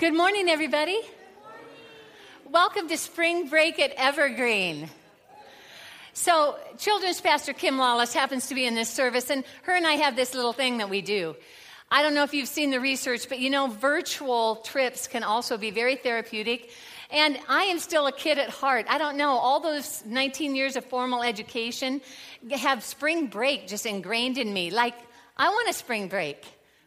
Good morning, everybody. Welcome to spring break at Evergreen. So, children's pastor Kim Lawless happens to be in this service, and her and I have this little thing that we do. I don't know if you've seen the research, but you know, virtual trips can also be very therapeutic. And I am still a kid at heart. I don't know, all those 19 years of formal education have spring break just ingrained in me. Like, I want a spring break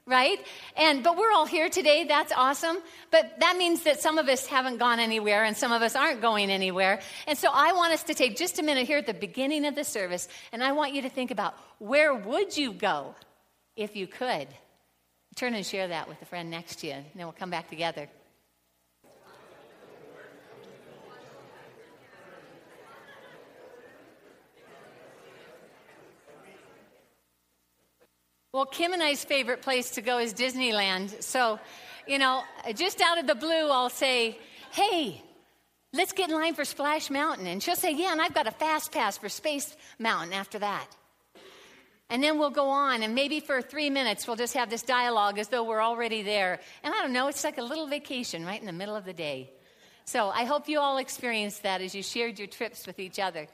right? And but we're all here today. That's awesome. But that means that some of us haven't gone anywhere and some of us aren't going anywhere. And so I want us to take just a minute here at the beginning of the service and I want you to think about where would you go if you could? Turn and share that with the friend next to you, and then we'll come back together. Well, Kim and I's favorite place to go is Disneyland. So, you know, just out of the blue, I'll say, hey, let's get in line for Splash Mountain. And she'll say, yeah, and I've got a fast pass for Space Mountain after that. And then we'll go on, and maybe for three minutes, we'll just have this dialogue as though we're already there. And I don't know, it's like a little vacation right in the middle of the day. So I hope you all experienced that as you shared your trips with each other.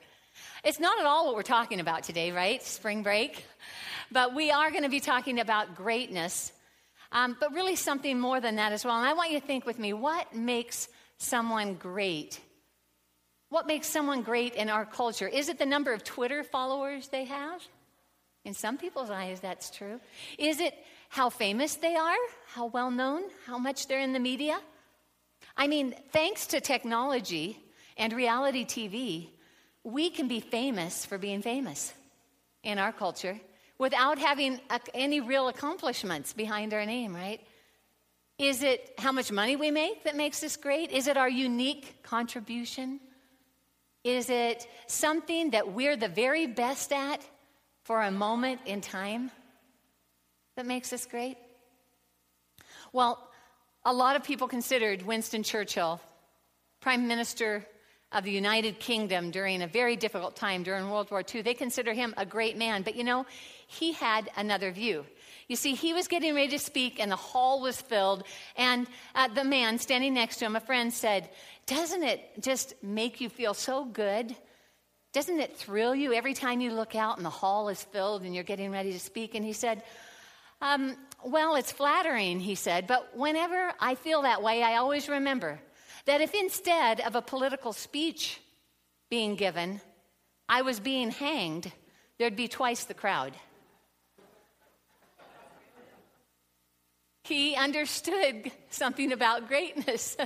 It's not at all what we're talking about today, right? Spring break. But we are going to be talking about greatness, um, but really something more than that as well. And I want you to think with me what makes someone great? What makes someone great in our culture? Is it the number of Twitter followers they have? In some people's eyes, that's true. Is it how famous they are? How well known? How much they're in the media? I mean, thanks to technology and reality TV, we can be famous for being famous in our culture without having uh, any real accomplishments behind our name, right? Is it how much money we make that makes us great? Is it our unique contribution? Is it something that we're the very best at for a moment in time that makes us great? Well, a lot of people considered Winston Churchill, Prime Minister of the United Kingdom during a very difficult time during World War II. They consider him a great man. But you know, he had another view. You see, he was getting ready to speak, and the hall was filled. And uh, the man standing next to him, a friend, said, Doesn't it just make you feel so good? Doesn't it thrill you every time you look out and the hall is filled and you're getting ready to speak? And he said, um, Well, it's flattering, he said, but whenever I feel that way, I always remember that if instead of a political speech being given, I was being hanged, there'd be twice the crowd. He understood something about greatness.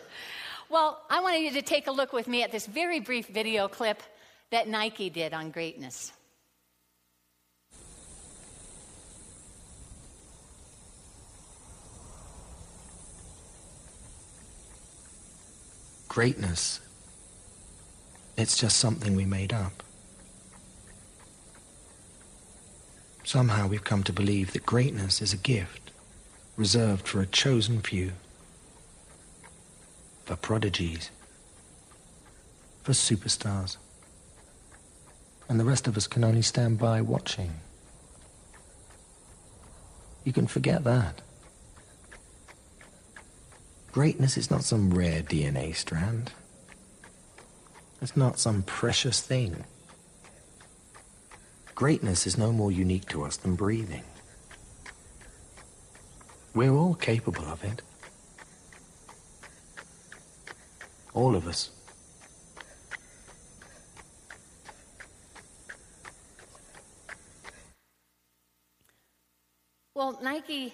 well, I wanted you to take a look with me at this very brief video clip that Nike did on greatness. Greatness. It's just something we made up. Somehow we've come to believe that greatness is a gift reserved for a chosen few, for prodigies, for superstars. And the rest of us can only stand by watching. You can forget that. Greatness is not some rare DNA strand. It's not some precious thing. Greatness is no more unique to us than breathing. We're all capable of it. All of us. Well, Nike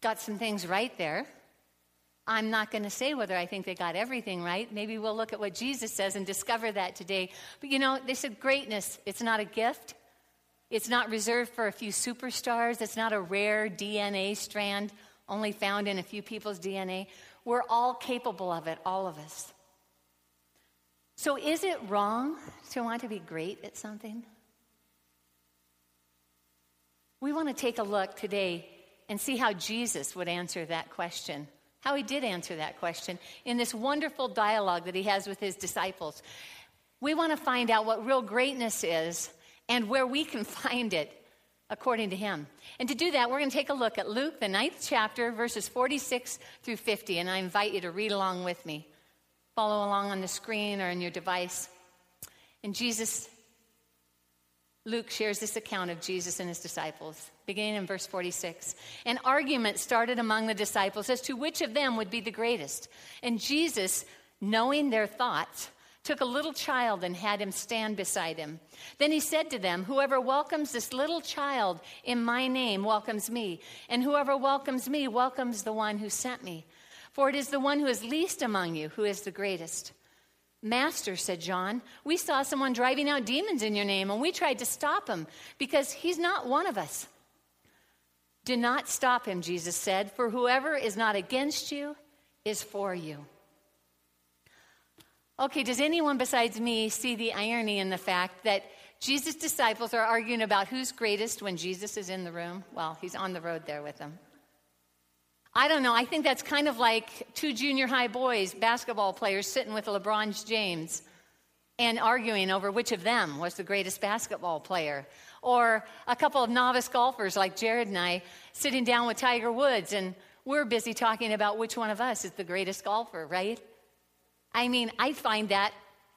got some things right there. I'm not going to say whether I think they got everything right. Maybe we'll look at what Jesus says and discover that today. But you know, they said greatness, it's not a gift. It's not reserved for a few superstars. It's not a rare DNA strand only found in a few people's DNA. We're all capable of it, all of us. So, is it wrong to want to be great at something? We want to take a look today and see how Jesus would answer that question how he did answer that question in this wonderful dialogue that he has with his disciples. We want to find out what real greatness is and where we can find it according to him. And to do that, we're going to take a look at Luke, the ninth chapter, verses 46 through 50. And I invite you to read along with me. Follow along on the screen or in your device. And Jesus, Luke shares this account of Jesus and his disciples, beginning in verse 46. An argument started among the disciples as to which of them would be the greatest. And Jesus, knowing their thoughts, took a little child and had him stand beside him. Then he said to them, Whoever welcomes this little child in my name welcomes me, and whoever welcomes me welcomes the one who sent me. For it is the one who is least among you who is the greatest. Master, said John, we saw someone driving out demons in your name, and we tried to stop him because he's not one of us. Do not stop him, Jesus said, for whoever is not against you is for you. Okay, does anyone besides me see the irony in the fact that Jesus' disciples are arguing about who's greatest when Jesus is in the room? Well, he's on the road there with them. I don't know. I think that's kind of like two junior high boys, basketball players, sitting with LeBron James and arguing over which of them was the greatest basketball player. Or a couple of novice golfers like Jared and I sitting down with Tiger Woods and we're busy talking about which one of us is the greatest golfer, right? I mean, I find that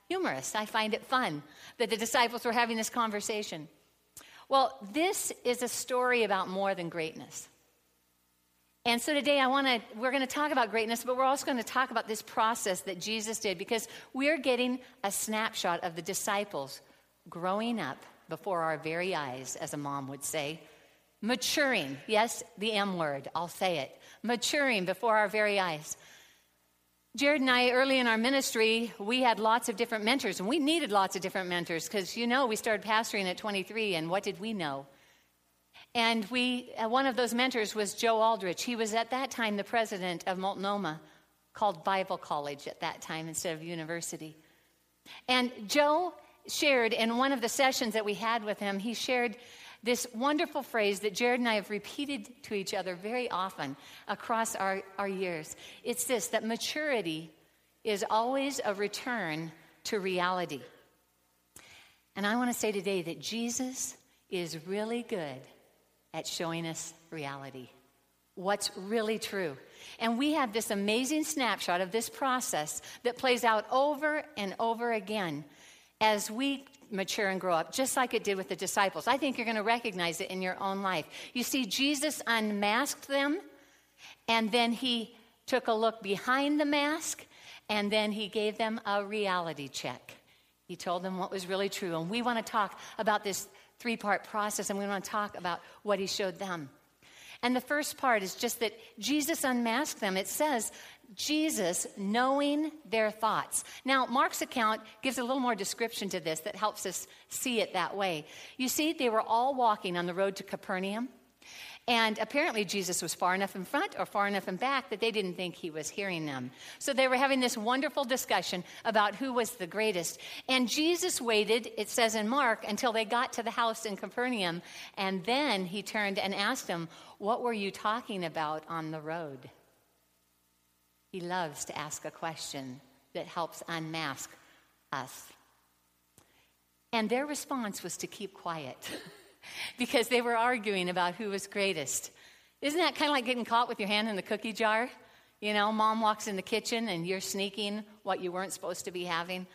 humorous. I find it fun that the disciples were having this conversation. Well, this is a story about more than greatness. And so today I want to we're going to talk about greatness, but we're also going to talk about this process that Jesus did because we're getting a snapshot of the disciples growing up before our very eyes, as a mom would say. Maturing, yes, the M word, I'll say it. Maturing before our very eyes. Jared and I, early in our ministry, we had lots of different mentors, and we needed lots of different mentors because, you know, we started pastoring at 23, and what did we know? And we, uh, one of those mentors was Joe Aldrich. He was at that time the president of Multnomah, called Bible College at that time instead of university. And Joe shared in one of the sessions that we had with him, he shared this wonderful phrase that Jared and I have repeated to each other very often across our, our years. It's this that maturity is always a return to reality. And I want to say today that Jesus is really good at showing us reality, what's really true. And we have this amazing snapshot of this process that plays out over and over again as we mature and grow up, just like it did with the disciples. I think you're going to recognize it in your own life. You see, Jesus unmasked them, and then he took a look behind the mask, and then he gave them a reality check. He told them what was really true. And we want to talk about this three part process, and we want to talk about what he showed them. And the first part is just that Jesus unmasked them. It says Jesus knowing their thoughts. Now, Mark's account gives a little more description to this that helps us see it that way. You see, they were all walking on the road to Capernaum. And apparently, Jesus was far enough in front or far enough in back that they didn't think he was hearing them. So they were having this wonderful discussion about who was the greatest. And Jesus waited, it says in Mark, until they got to the house in Capernaum. And then he turned and asked them, What were you talking about on the road? He loves to ask a question that helps unmask us. And their response was to keep quiet because they were arguing about who was greatest. Isn't that kind of like getting caught with your hand in the cookie jar? You know, mom walks in the kitchen and you're sneaking what you weren't supposed to be having.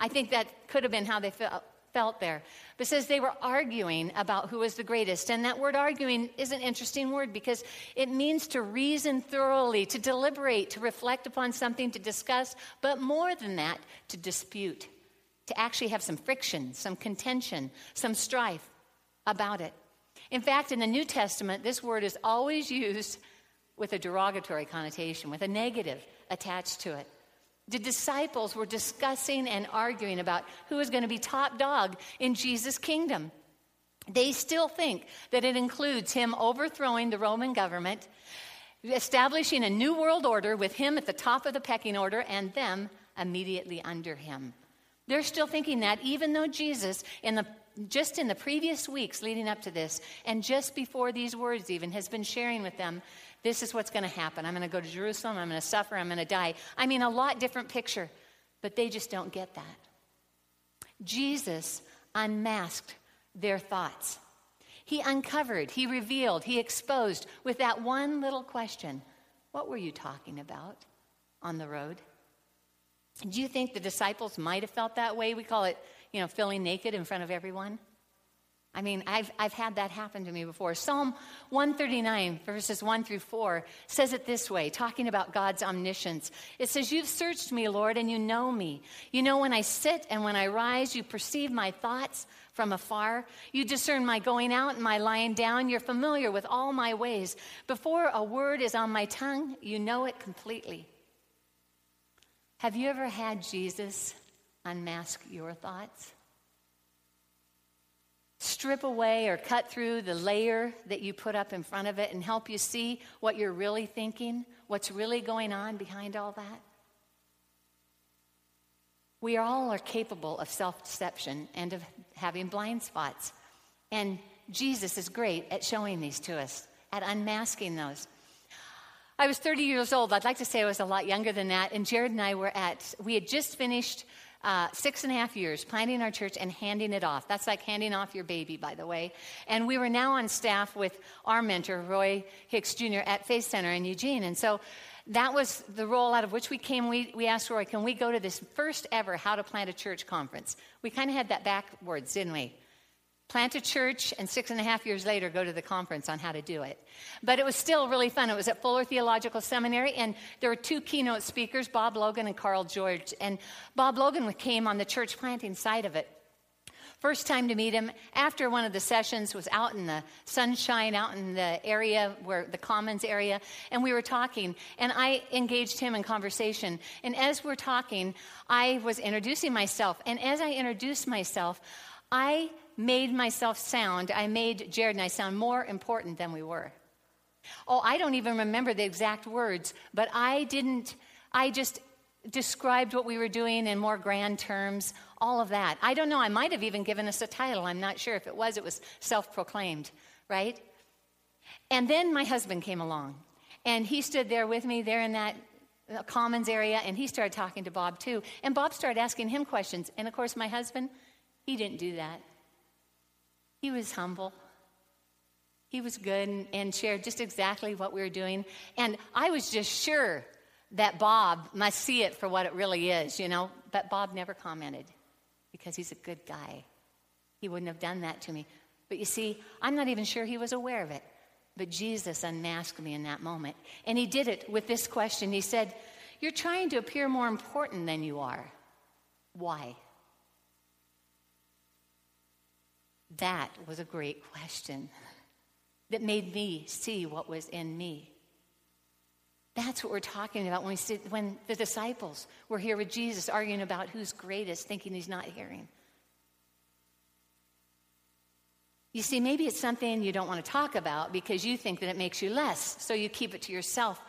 I think that could have been how they felt felt there. But says they were arguing about who was the greatest. And that word arguing is an interesting word because it means to reason thoroughly, to deliberate, to reflect upon something, to discuss, but more than that, to dispute, to actually have some friction, some contention, some strife about it. In fact, in the New Testament, this word is always used with a derogatory connotation, with a negative attached to it. The disciples were discussing and arguing about who was going to be top dog in Jesus' kingdom. They still think that it includes him overthrowing the Roman government, establishing a new world order with him at the top of the pecking order and them immediately under him. They're still thinking that, even though Jesus, in the, just in the previous weeks leading up to this, and just before these words even, has been sharing with them this is what's going to happen. I'm going to go to Jerusalem. I'm going to suffer. I'm going to die. I mean, a lot different picture, but they just don't get that. Jesus unmasked their thoughts. He uncovered, he revealed, he exposed with that one little question What were you talking about on the road? Do you think the disciples might have felt that way? We call it, you know, feeling naked in front of everyone. I mean, I've, I've had that happen to me before. Psalm 139, verses 1 through 4, says it this way, talking about God's omniscience. It says, You've searched me, Lord, and you know me. You know when I sit and when I rise. You perceive my thoughts from afar. You discern my going out and my lying down. You're familiar with all my ways. Before a word is on my tongue, you know it completely. Have you ever had Jesus unmask your thoughts? Strip away or cut through the layer that you put up in front of it and help you see what you're really thinking, what's really going on behind all that? We all are capable of self deception and of having blind spots. And Jesus is great at showing these to us, at unmasking those. I was 30 years old. I'd like to say I was a lot younger than that. And Jared and I were at, we had just finished uh, six and a half years planting our church and handing it off. That's like handing off your baby, by the way. And we were now on staff with our mentor, Roy Hicks Jr., at Faith Center in Eugene. And so that was the role out of which we came. We, we asked Roy, can we go to this first ever How to Plant a Church conference? We kind of had that backwards, didn't we? Plant a church, and six and a half years later, go to the conference on how to do it. But it was still really fun. It was at Fuller Theological Seminary, and there were two keynote speakers, Bob Logan and Carl George. And Bob Logan came on the church planting side of it. First time to meet him after one of the sessions was out in the sunshine, out in the area where the commons area, and we were talking. And I engaged him in conversation. And as we're talking, I was introducing myself. And as I introduced myself, I made myself sound, I made Jared and I sound more important than we were. Oh, I don't even remember the exact words, but I didn't, I just described what we were doing in more grand terms, all of that. I don't know, I might have even given us a title. I'm not sure. If it was, it was self proclaimed, right? And then my husband came along, and he stood there with me, there in that uh, commons area, and he started talking to Bob too. And Bob started asking him questions. And of course, my husband, he didn't do that. He was humble. He was good and, shared just exactly what we were doing. And I was just sure that Bob must see it for what it really is, you know. But Bob never commented because he's a good guy. He wouldn't have done that to me. But you see, I'm not even sure he was aware of it. But Jesus unmasked me in that moment. And he did it with this question He said, You're trying to appear more important than you are. Why? That was a great question that made me see what was in me. That's what we're talking about when, we sit, when the disciples were here with Jesus arguing about who's greatest, thinking he's not hearing. You see, maybe it's something you don't want to talk about because you think that it makes you less, so you keep it to yourself.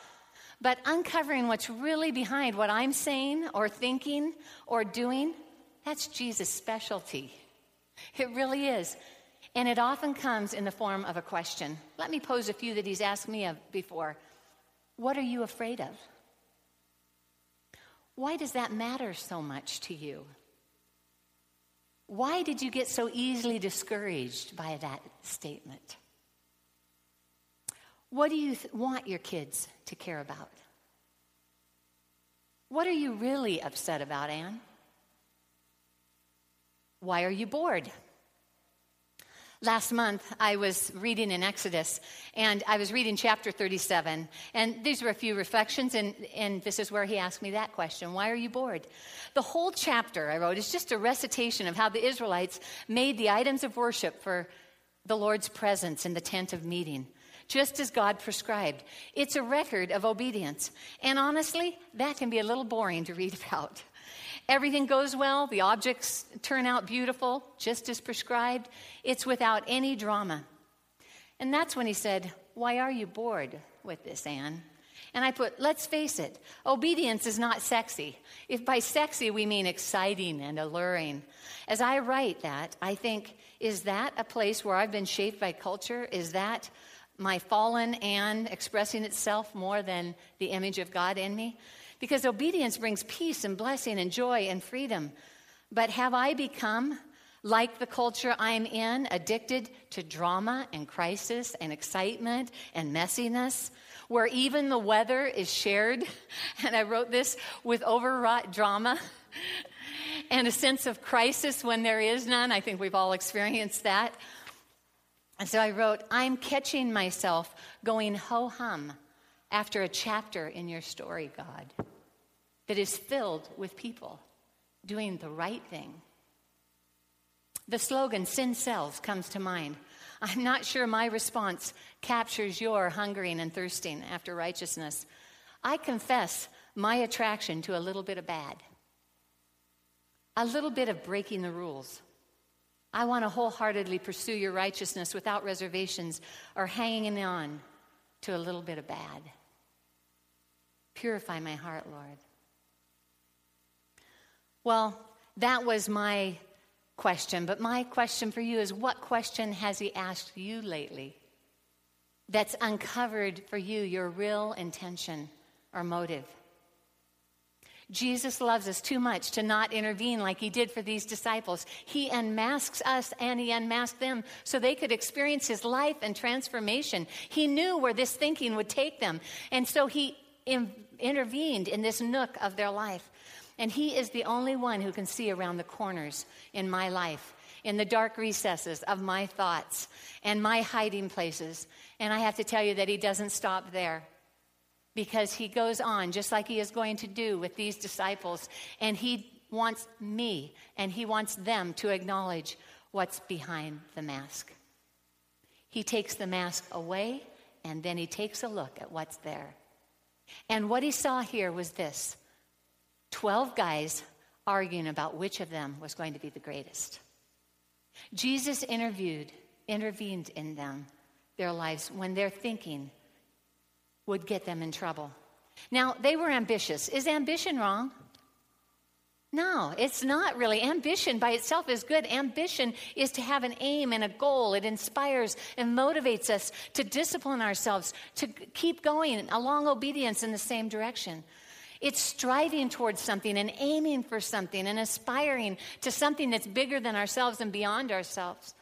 But uncovering what's really behind what I'm saying or thinking or doing, that's Jesus' specialty. It really is. And it often comes in the form of a question. Let me pose a few that he's asked me before. What are you afraid of? Why does that matter so much to you? Why did you get so easily discouraged by that statement? What do you th- want your kids to care about? What are you really upset about, Anne? Why are you bored? Last month, I was reading in Exodus, and I was reading chapter 37. And these were a few reflections, and, and this is where he asked me that question Why are you bored? The whole chapter I wrote is just a recitation of how the Israelites made the items of worship for the Lord's presence in the tent of meeting, just as God prescribed. It's a record of obedience. And honestly, that can be a little boring to read about. Everything goes well, the objects turn out beautiful, just as prescribed. It's without any drama. And that's when he said, Why are you bored with this, Anne? And I put, let's face it, obedience is not sexy. If by sexy we mean exciting and alluring. As I write that, I think, is that a place where I've been shaped by culture? Is that my fallen Anne expressing itself more than the image of God in me? Because obedience brings peace and blessing and joy and freedom. But have I become like the culture I'm in, addicted to drama and crisis and excitement and messiness, where even the weather is shared. And I wrote this with overwrought drama and a sense of crisis when there is none. I think we've all experienced that. And so I wrote, I'm catching myself going ho hum after a chapter in your story, God, that is filled with people doing the right thing the slogan, sin sells, comes to mind. I'm not sure my response captures your hungering and thirsting after righteousness. I confess my attraction to a little bit of bad, a little bit of breaking the rules. I want to wholeheartedly pursue your righteousness without reservations or hanging on to a little bit of bad. Purify my heart, Lord. Well, that was my question, but my question for you is what question has he asked you lately that's uncovered for you your real intention or motive? Jesus loves us too much to not intervene like he did for these disciples. He unmasks us and he unmasked them so they could experience his life and transformation. He knew where this thinking would take them, and so he in- intervened in this nook of their life. And He is the only one who can see around the corners in my life, in the dark recesses of my thoughts and my hiding places. And I have to tell you that He doesn't stop there because He goes on, just like He is going to do with these disciples. And He wants me and He wants them to acknowledge what's behind the mask. He takes the mask away and then He takes a look at what's there. And what He saw here was this 12 guys arguing about which of them was going to be the greatest. Jesus interviewed, intervened in them, their lives, when their thinking would get them in trouble. Now, they were ambitious. Is ambition wrong? No, it's not really. Ambition by itself is good. Ambition is to have an aim and a goal. It inspires and motivates us to discipline ourselves, to keep going along obedience in the same direction. It's striving towards something and aiming for something and aspiring to something that's bigger than ourselves and beyond ourselves.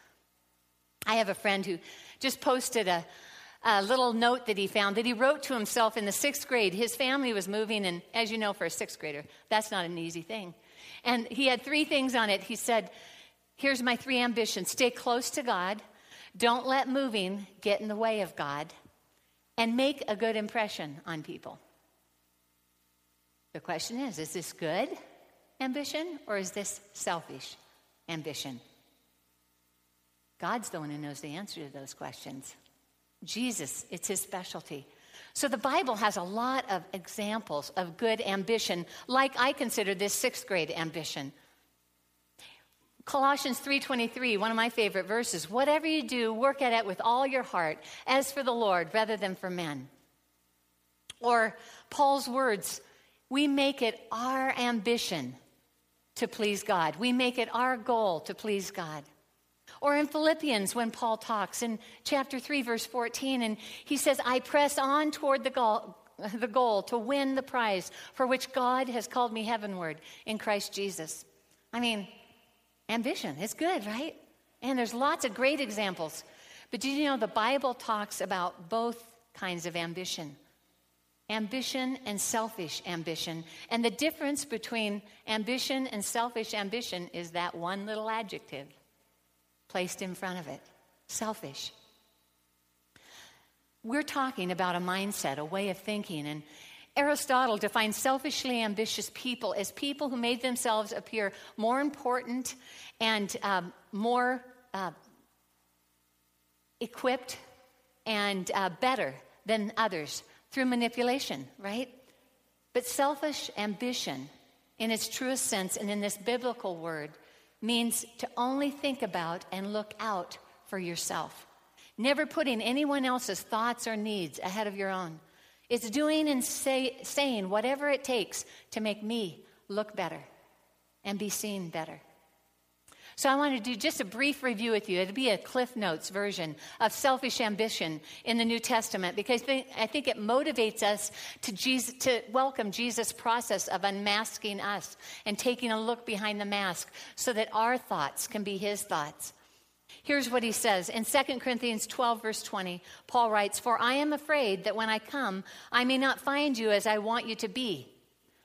I have a friend who just posted a, a little note that he found that he wrote to himself in the sixth grade. His family was moving, and as you know, for a sixth grader, that's not an easy thing. And he had three things on it. He said, Here's my three ambitions stay close to God, don't let moving get in the way of God, and make a good impression on people. The question is is this good ambition or is this selfish ambition? God's the one who knows the answer to those questions. Jesus, it's his specialty. So the Bible has a lot of examples of good ambition, like I consider this sixth grade ambition. Colossians 3:23, one of my favorite verses, whatever you do, work at it with all your heart, as for the Lord rather than for men. Or Paul's words we make it our ambition to please God. We make it our goal to please God. Or in Philippians, when Paul talks in chapter 3, verse 14, and he says, I press on toward the goal, the goal to win the prize for which God has called me heavenward in Christ Jesus. I mean, ambition is good, right? And there's lots of great examples. But did you know the Bible talks about both kinds of ambition? ambition and selfish ambition. And the difference between ambition and selfish ambition is that one little adjective placed in front of it selfish. We're talking about a mindset, a way of thinking, and Aristotle defined selfishly ambitious people as people who made themselves appear more important and um, more uh, equipped and uh, better than others through manipulation, right? But selfish ambition, in its truest sense and in this biblical word, means to only think about and look out for yourself, never putting anyone else's thoughts or needs ahead of your own. It's doing and say, saying whatever it takes to make me look better and be seen better. So I want to do just a brief review with you. It'll be a Cliff Notes version of selfish ambition in the New Testament because I think it motivates us to, Jesus, to welcome Jesus' process of unmasking us and taking a look behind the mask so that our thoughts can be his thoughts. Here's what he says in 2 Corinthians 12, verse 20. Paul writes, For I am afraid that when I come, I may not find you as I want you to be.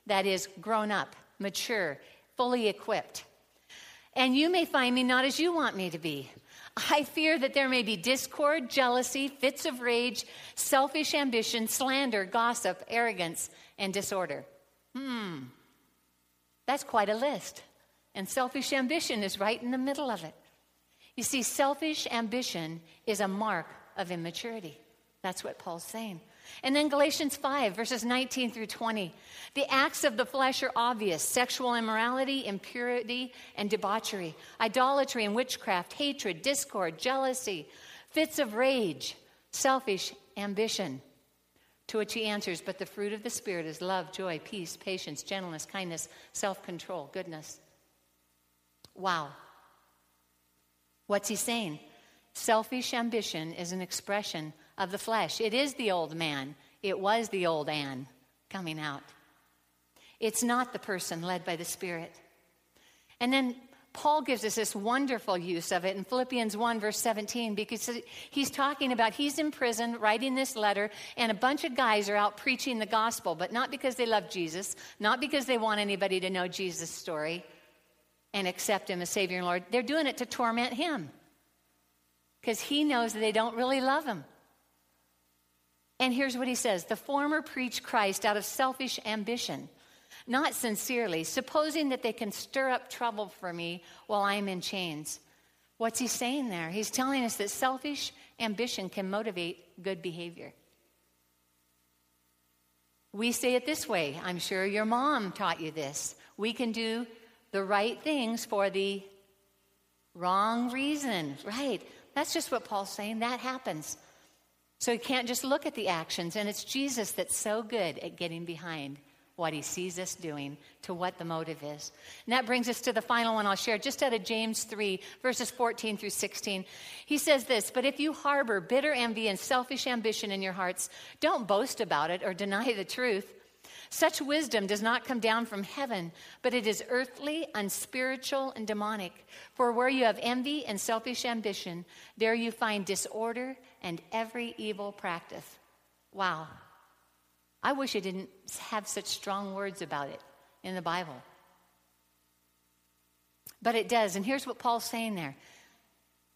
That is, grown up, mature, fully equipped and you may find me not as you want me to be. I fear that there may be discord, jealousy, fits of rage, selfish ambition, slander, gossip, arrogance, and disorder. Hmm, that's quite a list. And selfish ambition is right in the middle of it. You see, selfish ambition is a mark of immaturity. That's what Paul's saying. And then Galatians 5, verses 19 through 20. The acts of the flesh are obvious sexual immorality, impurity, and debauchery, idolatry and witchcraft, hatred, discord, jealousy, fits of rage, selfish ambition. To which he answers, But the fruit of the Spirit is love, joy, peace, patience, gentleness, kindness, self control, goodness. Wow. What's he saying? Selfish ambition is an expression of the flesh. It is the old man. It was the old Anne coming out. It's not the person led by the Spirit. And then Paul gives us this wonderful use of it in Philippians 1, verse 17, because he's talking about he's in prison writing this letter, and a bunch of guys are out preaching the gospel, but not because they love Jesus, not because they want anybody to know Jesus' story and accept him as Savior and Lord. They're doing it to torment him because he knows that they don't really love him. And here's what he says The former preach Christ out of selfish ambition, not sincerely, supposing that they can stir up trouble for me while I'm in chains. What's he saying there? He's telling us that selfish ambition can motivate good behavior. We say it this way I'm sure your mom taught you this. We can do the right things for the wrong reason. Right. That's just what Paul's saying. That happens. So you can't just look at the actions, and it's Jesus that's so good at getting behind what he sees us doing to what the motive is. And that brings us to the final one I'll share, just out of James 3, verses 14 through 16. He says this But if you harbor bitter envy and selfish ambition in your hearts, don't boast about it or deny the truth. Such wisdom does not come down from heaven, but it is earthly, unspiritual, and demonic. For where you have envy and selfish ambition, there you find disorder and every evil practice. Wow. I wish I didn't have such strong words about it in the Bible. But it does. And here's what Paul's saying there.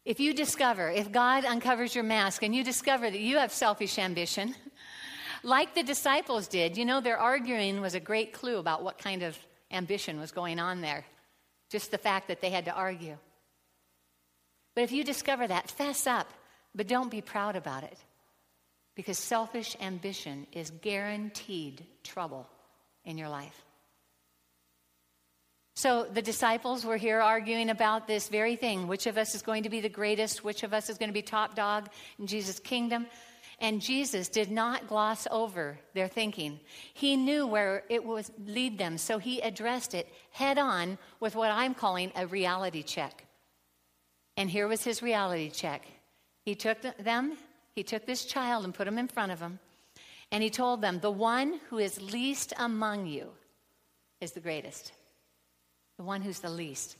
If you discover, if God uncovers your mask and you discover that you have selfish ambition, like the disciples did. You know, their arguing was a great clue about what kind of ambition was going on there. Just the fact that they had to argue. But if you discover that, fess up, but don't be proud about it. Because selfish ambition is guaranteed trouble in your life. So the disciples were here arguing about this very thing which of us is going to be the greatest, which of us is going to be top dog in Jesus' kingdom. And Jesus did not gloss over their thinking. He knew where it would lead them, so he addressed it head on with what I'm calling a reality check. And here was his reality check. He took them, he took this child and put him in front of him, and he told them, The one who is least among you is the greatest. The one who's the least.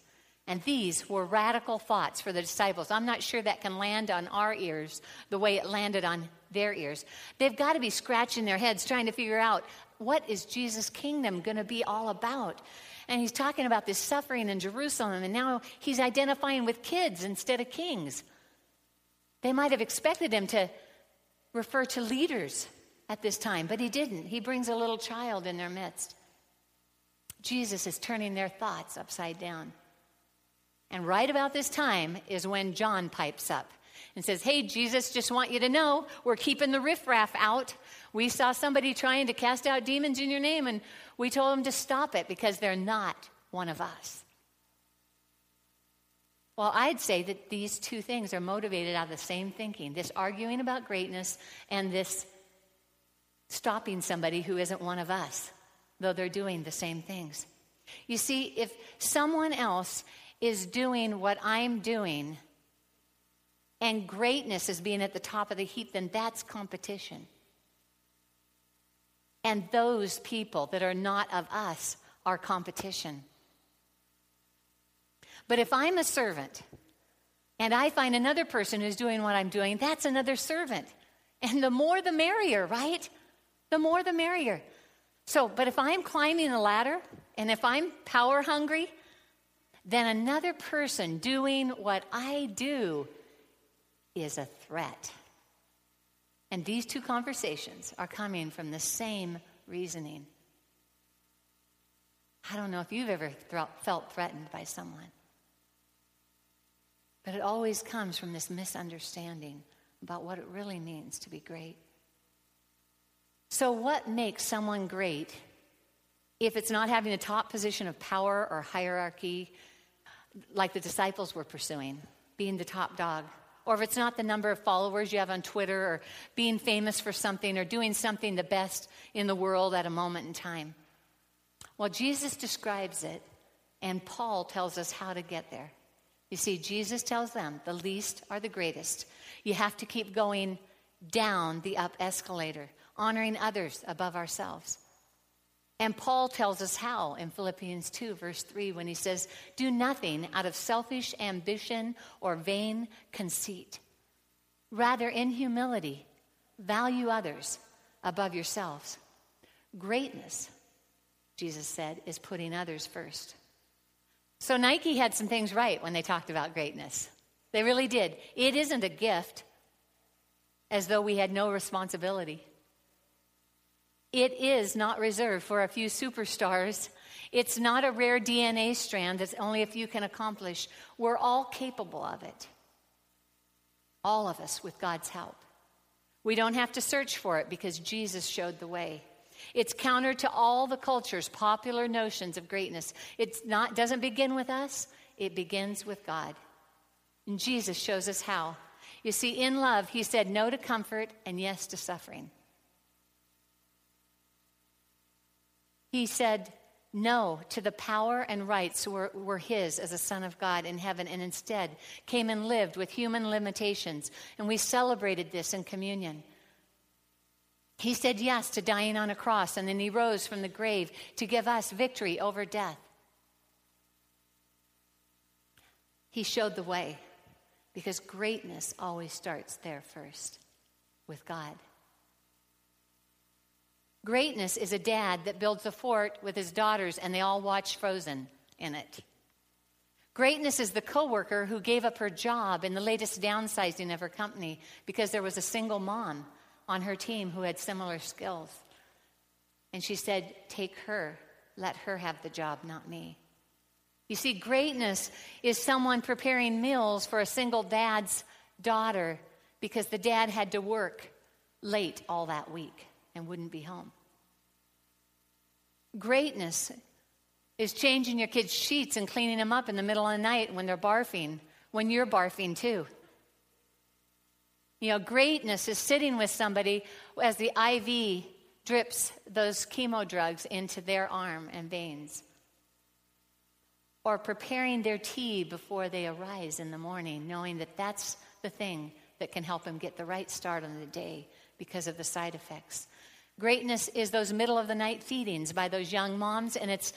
And these were radical thoughts for the disciples. I'm not sure that can land on our ears the way it landed on their ears. They've got to be scratching their heads trying to figure out what is Jesus' kingdom going to be all about. And he's talking about this suffering in Jerusalem, and now he's identifying with kids instead of kings. They might have expected him to refer to leaders at this time, but he didn't. He brings a little child in their midst. Jesus is turning their thoughts upside down. And right about this time is when John pipes up and says, Hey, Jesus, just want you to know we're keeping the riffraff out. We saw somebody trying to cast out demons in your name, and we told them to stop it because they're not one of us. Well, I'd say that these two things are motivated out of the same thinking this arguing about greatness and this stopping somebody who isn't one of us, though they're doing the same things. You see, if someone else is doing what I'm doing and greatness is being at the top of the heap, then that's competition. And those people that are not of us are competition. But if I'm a servant and I find another person who's doing what I'm doing, that's another servant. And the more the merrier, right? The more the merrier. So, but if I'm climbing a ladder and if I'm power hungry, then another person doing what I do is a threat. And these two conversations are coming from the same reasoning. I don't know if you've ever th- felt threatened by someone, but it always comes from this misunderstanding about what it really means to be great. So, what makes someone great if it's not having a top position of power or hierarchy like the disciples were pursuing, being the top dog? Or if it's not the number of followers you have on Twitter or being famous for something or doing something the best in the world at a moment in time? Well, Jesus describes it, and Paul tells us how to get there. You see, Jesus tells them the least are the greatest. You have to keep going down the up escalator, honoring others above ourselves. And Paul tells us how in Philippians 2, verse 3, when he says, Do nothing out of selfish ambition or vain conceit. Rather, in humility, value others above yourselves. Greatness, Jesus said, is putting others first. So Nike had some things right when they talked about greatness. They really did. It isn't a gift as though we had no responsibility. It is not reserved for a few superstars. It's not a rare DNA strand that only a few can accomplish. We're all capable of it. All of us with God's help. We don't have to search for it because Jesus showed the way. It's counter to all the culture's popular notions of greatness. It doesn't begin with us, it begins with God. And Jesus shows us how. You see, in love, he said no to comfort and yes to suffering. He said no to the power and rights were, were his as a son of God in heaven, and instead came and lived with human limitations. And we celebrated this in communion. He said yes to dying on a cross, and then he rose from the grave to give us victory over death. He showed the way because greatness always starts there first with God. Greatness is a dad that builds a fort with his daughters and they all watch Frozen in it. Greatness is the coworker who gave up her job in the latest downsizing of her company because there was a single mom on her team who had similar skills. And she said, Take her, let her have the job, not me. You see, greatness is someone preparing meals for a single dad's daughter because the dad had to work late all that week and wouldn't be home. Greatness is changing your kids' sheets and cleaning them up in the middle of the night when they're barfing, when you're barfing too. You know, greatness is sitting with somebody as the IV drips those chemo drugs into their arm and veins. Or preparing their tea before they arise in the morning, knowing that that's the thing that can help them get the right start on the day because of the side effects. Greatness is those middle of the night feedings by those young moms, and it's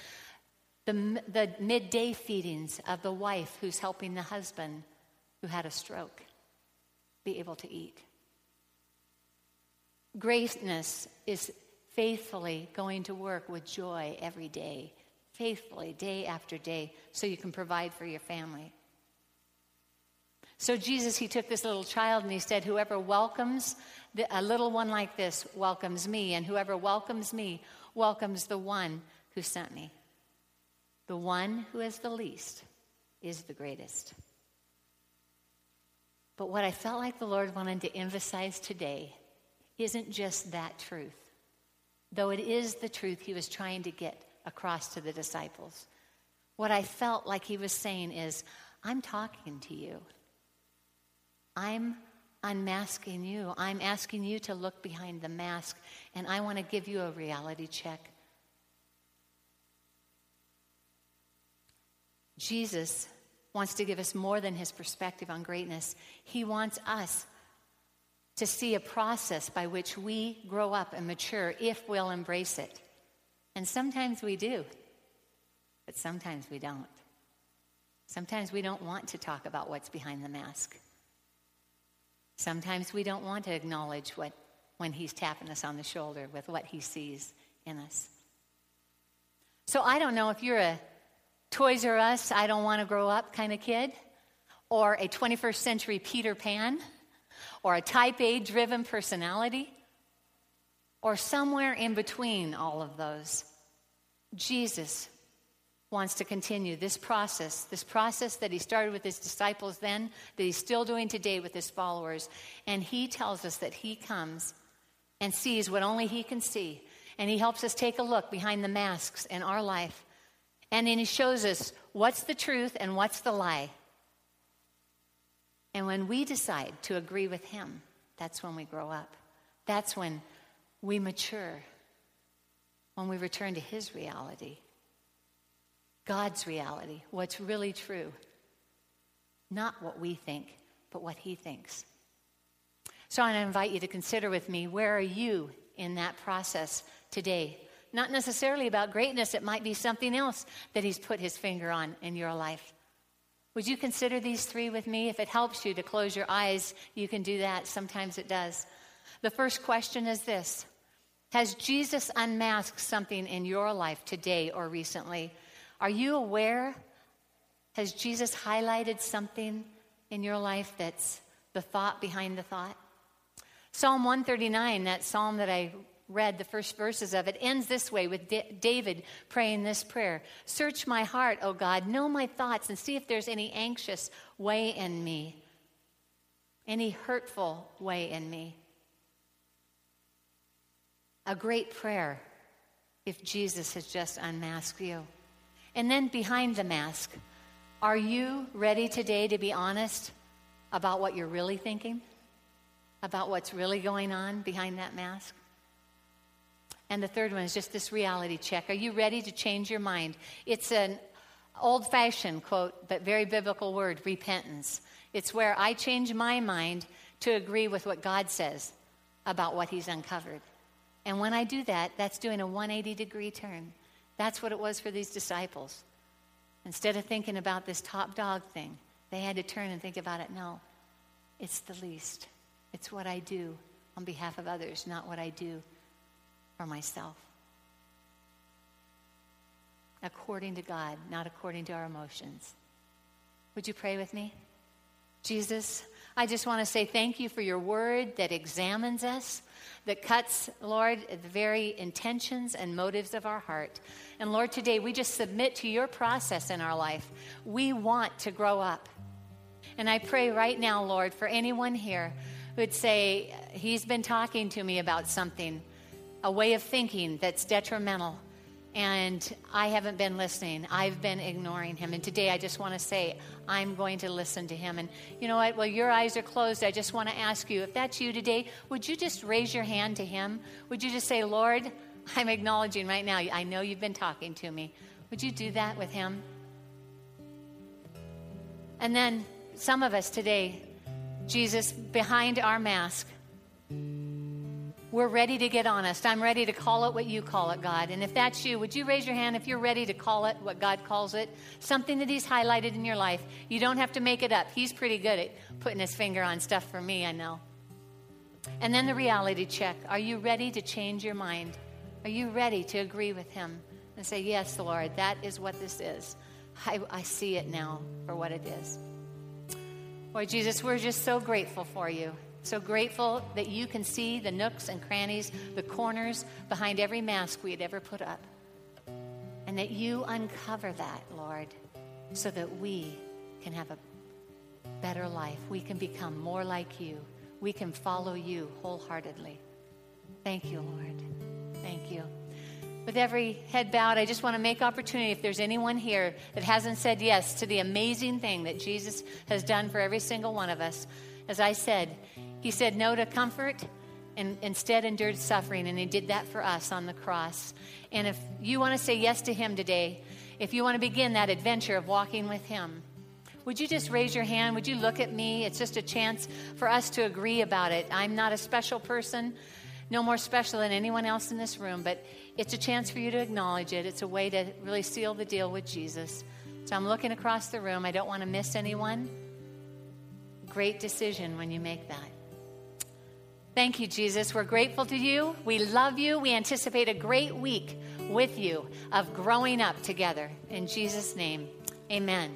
the, the midday feedings of the wife who's helping the husband who had a stroke be able to eat. Greatness is faithfully going to work with joy every day, faithfully, day after day, so you can provide for your family. So, Jesus, he took this little child and he said, Whoever welcomes a little one like this welcomes me, and whoever welcomes me welcomes the one who sent me. The one who is the least is the greatest. But what I felt like the Lord wanted to emphasize today isn't just that truth, though it is the truth he was trying to get across to the disciples. What I felt like he was saying is, I'm talking to you. I'm unmasking you. I'm asking you to look behind the mask, and I want to give you a reality check. Jesus wants to give us more than his perspective on greatness. He wants us to see a process by which we grow up and mature if we'll embrace it. And sometimes we do, but sometimes we don't. Sometimes we don't want to talk about what's behind the mask. Sometimes we don't want to acknowledge what when he's tapping us on the shoulder with what he sees in us. So I don't know if you're a Toys R Us, I don't want to grow up kind of kid, or a 21st century Peter Pan, or a type A driven personality, or somewhere in between all of those. Jesus wants to continue this process, this process that he started with his disciples then, that he's still doing today with his followers. And he tells us that he comes and sees what only he can see. And he helps us take a look behind the masks in our life and then he shows us what's the truth and what's the lie. And when we decide to agree with him, that's when we grow up. That's when we mature. When we return to his reality, God's reality, what's really true. Not what we think, but what he thinks. So I invite you to consider with me where are you in that process today? Not necessarily about greatness, it might be something else that He's put His finger on in your life. Would you consider these three with me? If it helps you to close your eyes, you can do that. Sometimes it does. The first question is this Has Jesus unmasked something in your life today or recently? Are you aware? Has Jesus highlighted something in your life that's the thought behind the thought? Psalm 139, that psalm that I read the first verses of it ends this way with D- David praying this prayer Search my heart, O God, know my thoughts, and see if there's any anxious way in me, any hurtful way in me. A great prayer if Jesus has just unmasked you. And then behind the mask, are you ready today to be honest about what you're really thinking? About what's really going on behind that mask? And the third one is just this reality check. Are you ready to change your mind? It's an old fashioned quote, but very biblical word repentance. It's where I change my mind to agree with what God says about what He's uncovered. And when I do that, that's doing a 180 degree turn. That's what it was for these disciples. Instead of thinking about this top dog thing, they had to turn and think about it. No, it's the least. It's what I do on behalf of others, not what I do for myself. According to God, not according to our emotions. Would you pray with me? Jesus, I just want to say thank you for your word that examines us, that cuts, Lord, the very intentions and motives of our heart. And Lord, today we just submit to your process in our life. We want to grow up. And I pray right now, Lord, for anyone here who would say, He's been talking to me about something a way of thinking that's detrimental. And I haven't been listening. I've been ignoring him. And today I just want to say, I'm going to listen to him. And you know what? Well, your eyes are closed. I just want to ask you, if that's you today, would you just raise your hand to him? Would you just say, Lord, I'm acknowledging right now, I know you've been talking to me. Would you do that with him? And then some of us today, Jesus, behind our mask, we're ready to get honest. I'm ready to call it what you call it, God. And if that's you, would you raise your hand if you're ready to call it what God calls it? Something that He's highlighted in your life. You don't have to make it up. He's pretty good at putting His finger on stuff for me, I know. And then the reality check. Are you ready to change your mind? Are you ready to agree with Him and say, Yes, Lord, that is what this is? I, I see it now for what it is. Lord Jesus, we're just so grateful for you. So grateful that you can see the nooks and crannies, the corners behind every mask we had ever put up. And that you uncover that, Lord, so that we can have a better life. We can become more like you. We can follow you wholeheartedly. Thank you, Lord. Thank you. With every head bowed, I just want to make opportunity if there's anyone here that hasn't said yes to the amazing thing that Jesus has done for every single one of us. As I said, he said no to comfort and instead endured suffering, and He did that for us on the cross. And if you want to say yes to Him today, if you want to begin that adventure of walking with Him, would you just raise your hand? Would you look at me? It's just a chance for us to agree about it. I'm not a special person, no more special than anyone else in this room, but it's a chance for you to acknowledge it. It's a way to really seal the deal with Jesus. So I'm looking across the room. I don't want to miss anyone. Great decision when you make that. Thank you, Jesus. We're grateful to you. We love you. We anticipate a great week with you of growing up together. In Jesus' name, amen.